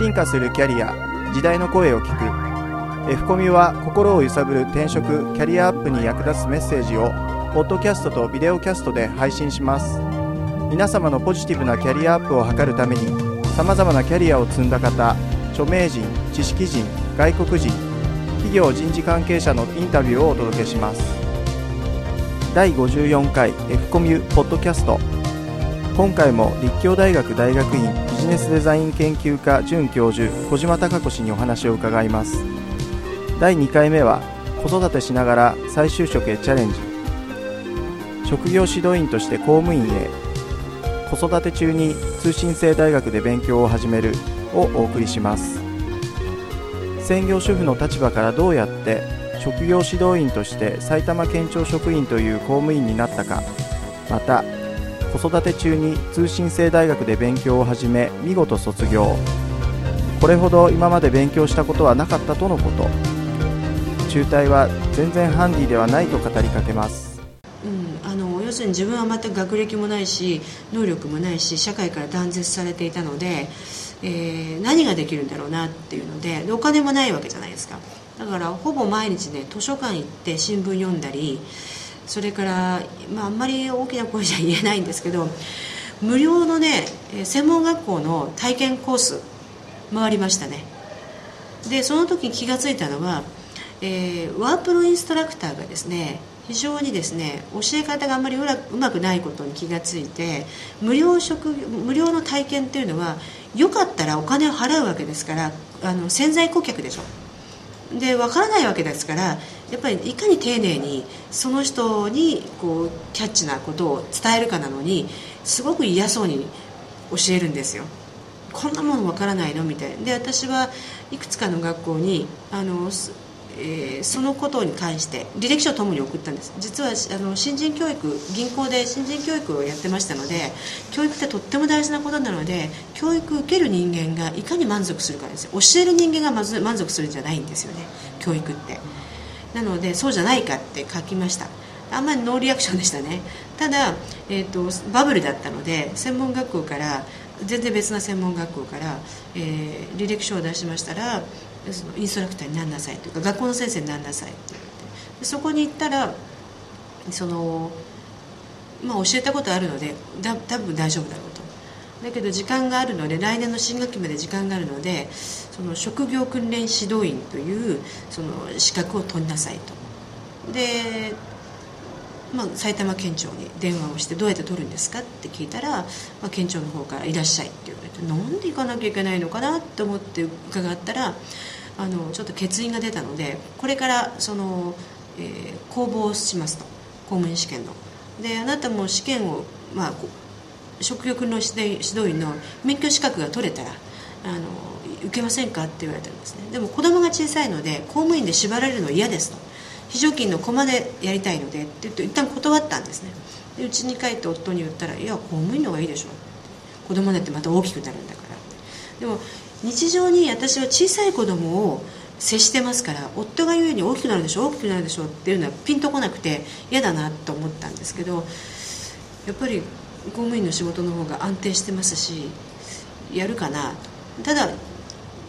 進化するキャリア時代の声を聞く。F コミは心を揺さぶる転職キャリアアップに役立つメッセージをポッドキャストとビデオキャストで配信します。皆様のポジティブなキャリアアップを図るためにさまざまなキャリアを積んだ方著名人知識人外国人企業人事関係者のインタビューをお届けします。第54回 F コミュポッドキャスト。今回も立教大学大学院ビジネスデザイン研究科准教授小島貴子氏にお話を伺います。第2回目は子育てしながら再就職へチャレンジ。職業指導員として公務員へ子育て中に通信制大学で勉強を始めるをお送りします。専業主婦の立場からどうやって職業指導員として埼玉県庁職員という公務員になったかまた子育て中に通信制大学で勉強を始め見事卒業。これほど今まで勉強したことはなかったとのこと。中退は全然ハンディではないと語りかけます。うん、あの要するに自分は全く学歴もないし能力もないし社会から断絶されていたので、えー、何ができるんだろうなっていうのでお金もないわけじゃないですか。だからほぼ毎日ね図書館行って新聞読んだりそれから、まあ、あんまり大きな声じゃ言えないんですけど無料のね専門学校の体験コース回りましたね。でその時に気が付いたのは、えー、ワープロインストラクターがですね非常にですね教え方があんまりうまくないことに気がついて無料職無料の体験っていうのはよかったらお金を払うわけですからあの潜在顧客でしょ。で分からないわけですからやっぱりいかに丁寧にその人にこうキャッチなことを伝えるかなのにすごく嫌そうに教えるんですよ。こんなもん分からないの？みたいな。で私はいくつかの学校にあのえー、そのことに関して履歴書ともに送ったんです。実はあの新人教育銀行で新人教育をやってましたので教育ってとっても大事なことなので教育受ける人間がいかに満足するかです教える人間がまず満足するんじゃないんですよね。教育って。なのでそうじゃないかって書きました。あんまりノーリアクションでしたね。ただ、えーと、バブルだったので専門学校から全然別な専門学校から、えー、履歴書を出しましたらそのインストラクターになんなさいというか学校の先生になんなさいって言って。そこに行ったらそのまあ教えたことあるのでだ多分大丈夫だろうと。だけど時間があるので来年の新学期まで時間があるのでその職業訓練指導員というその資格を取りなさいと。でまあ、埼玉県庁に電話をしてどうやって取るんですかって聞いたら、まあ、県庁の方から「いらっしゃい」って言われてなんで行かなきゃいけないのかなと思って伺ったらあのちょっと欠員が出たのでこれからその、えー、公募をしますと公務員試験の。であなたも試験を、まあ、職業の指導員の免許資格が取れたらあの受けませんかって言われたんですねでも子供が小さいので公務員で縛られるのは嫌ですと非常勤の駒でやりたいのでって言って一旦断ったんですね。でうちに帰って夫に言ったら「いや公務員の方がいいでしょ」子供だってまた大きくなるんだから。でも日常に私は小さい子供を接してますから夫が言うに大きくなるでしょ大きくなるでしょっていうのはピンとこなくて嫌だなと思ったんですけどやっぱり公務員の仕事の方が安定してますしやるかなただ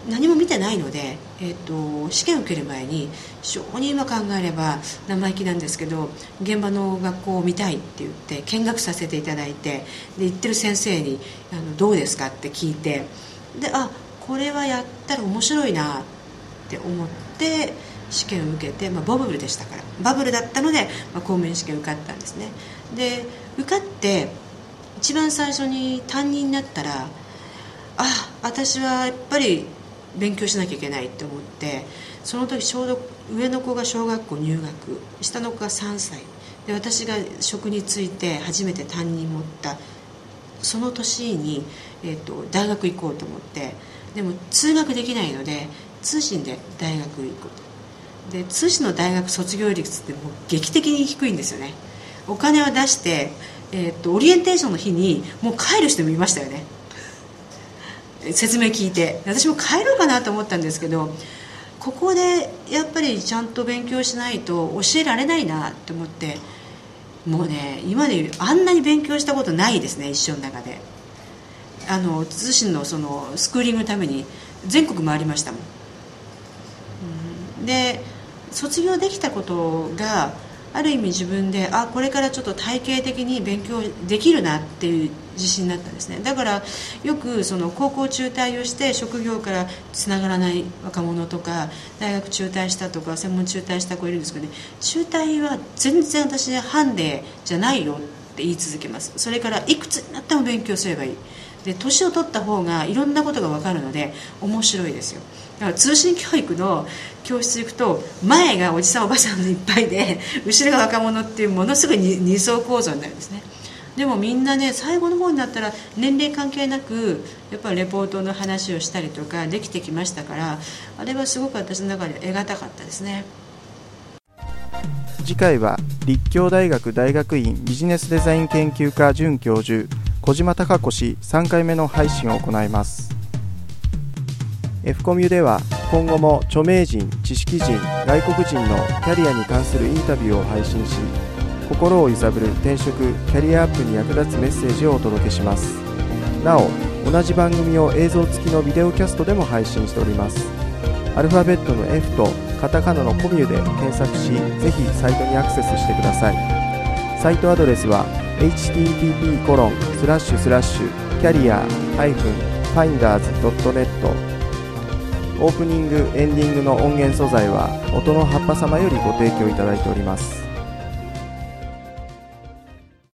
何も見てないので、えーと、試験を受ける前に非常に今考えれば生意気なんですけど現場の学校を見たいって言って見学させていただいてで行ってる先生にあの「どうですか?」って聞いてであこれはやったら面白いなって思って試験を受けて、まあ、バブルでしたからバブルだったので、まあ、公務員試験受かったんですねで受かって一番最初に担任になったらあ私はやっぱり勉強しなきゃいけないって思ってその時ちょうど上の子が小学校入学下の子が3歳。で私が職に就いて初めて担任持ったその年に、えーと、大学行こうと思ってでも通学できないので通信で大学行こうと。で通信の大学卒業率ってもう劇的に低いんですよね。お金を出して、えーとオリエンテーションの日にもう帰る人もいましたよね。説明聞いて。私も帰ろうかなと思ったんですけどここでやっぱりちゃんと勉強しないと教えられないなと思ってもうね今であんなに勉強したことないですね一生の中で。あの通信のそのスクーリングのために全国回りましたもん、うん、で卒業できたことがある意味自分であこれからちょっと体系的に勉強できるなっていう自信になったんですね。だからよくその高校中退をして職業からつながらない若者とか大学中退したとか専門中退した子いるんですけどね。中退は全然私ハンデじゃないよって言い続けます。それからいくつになっても勉強すればいい。で年を取った方がいろんなことが分かるので面白いですよ。だから通信教育の教室行くと前がおじさんおばさんのいっぱいで 後ろが若者っていうものすごい二層構造になるんですね。でもみんなね最後の方になったら年齢関係なくやっぱりレポートの話をしたりとかできてきましたからあれはすごく私の中で得難かったですね。次回は立教大学大学院ビジネスデザイン研究科准教授小島貴子氏3回目の配信を行います。F コミュでは今後も著名人知識人外国人のキャリアに関するインタビューを配信し心を揺さぶる転職キャリアアップに役立つメッセージをお届けします。なお同じ番組を映像付きのビデオキャストでも配信しております。アルファベットの F とカタカナのコミュで検索しぜひサイトにアクセスしてください。サイトアドレスは http コロンスラッシュスラッシュキャリア -finders.net オープニングエンディングの音源素材は音の葉っぱ様よりご提供いただいております。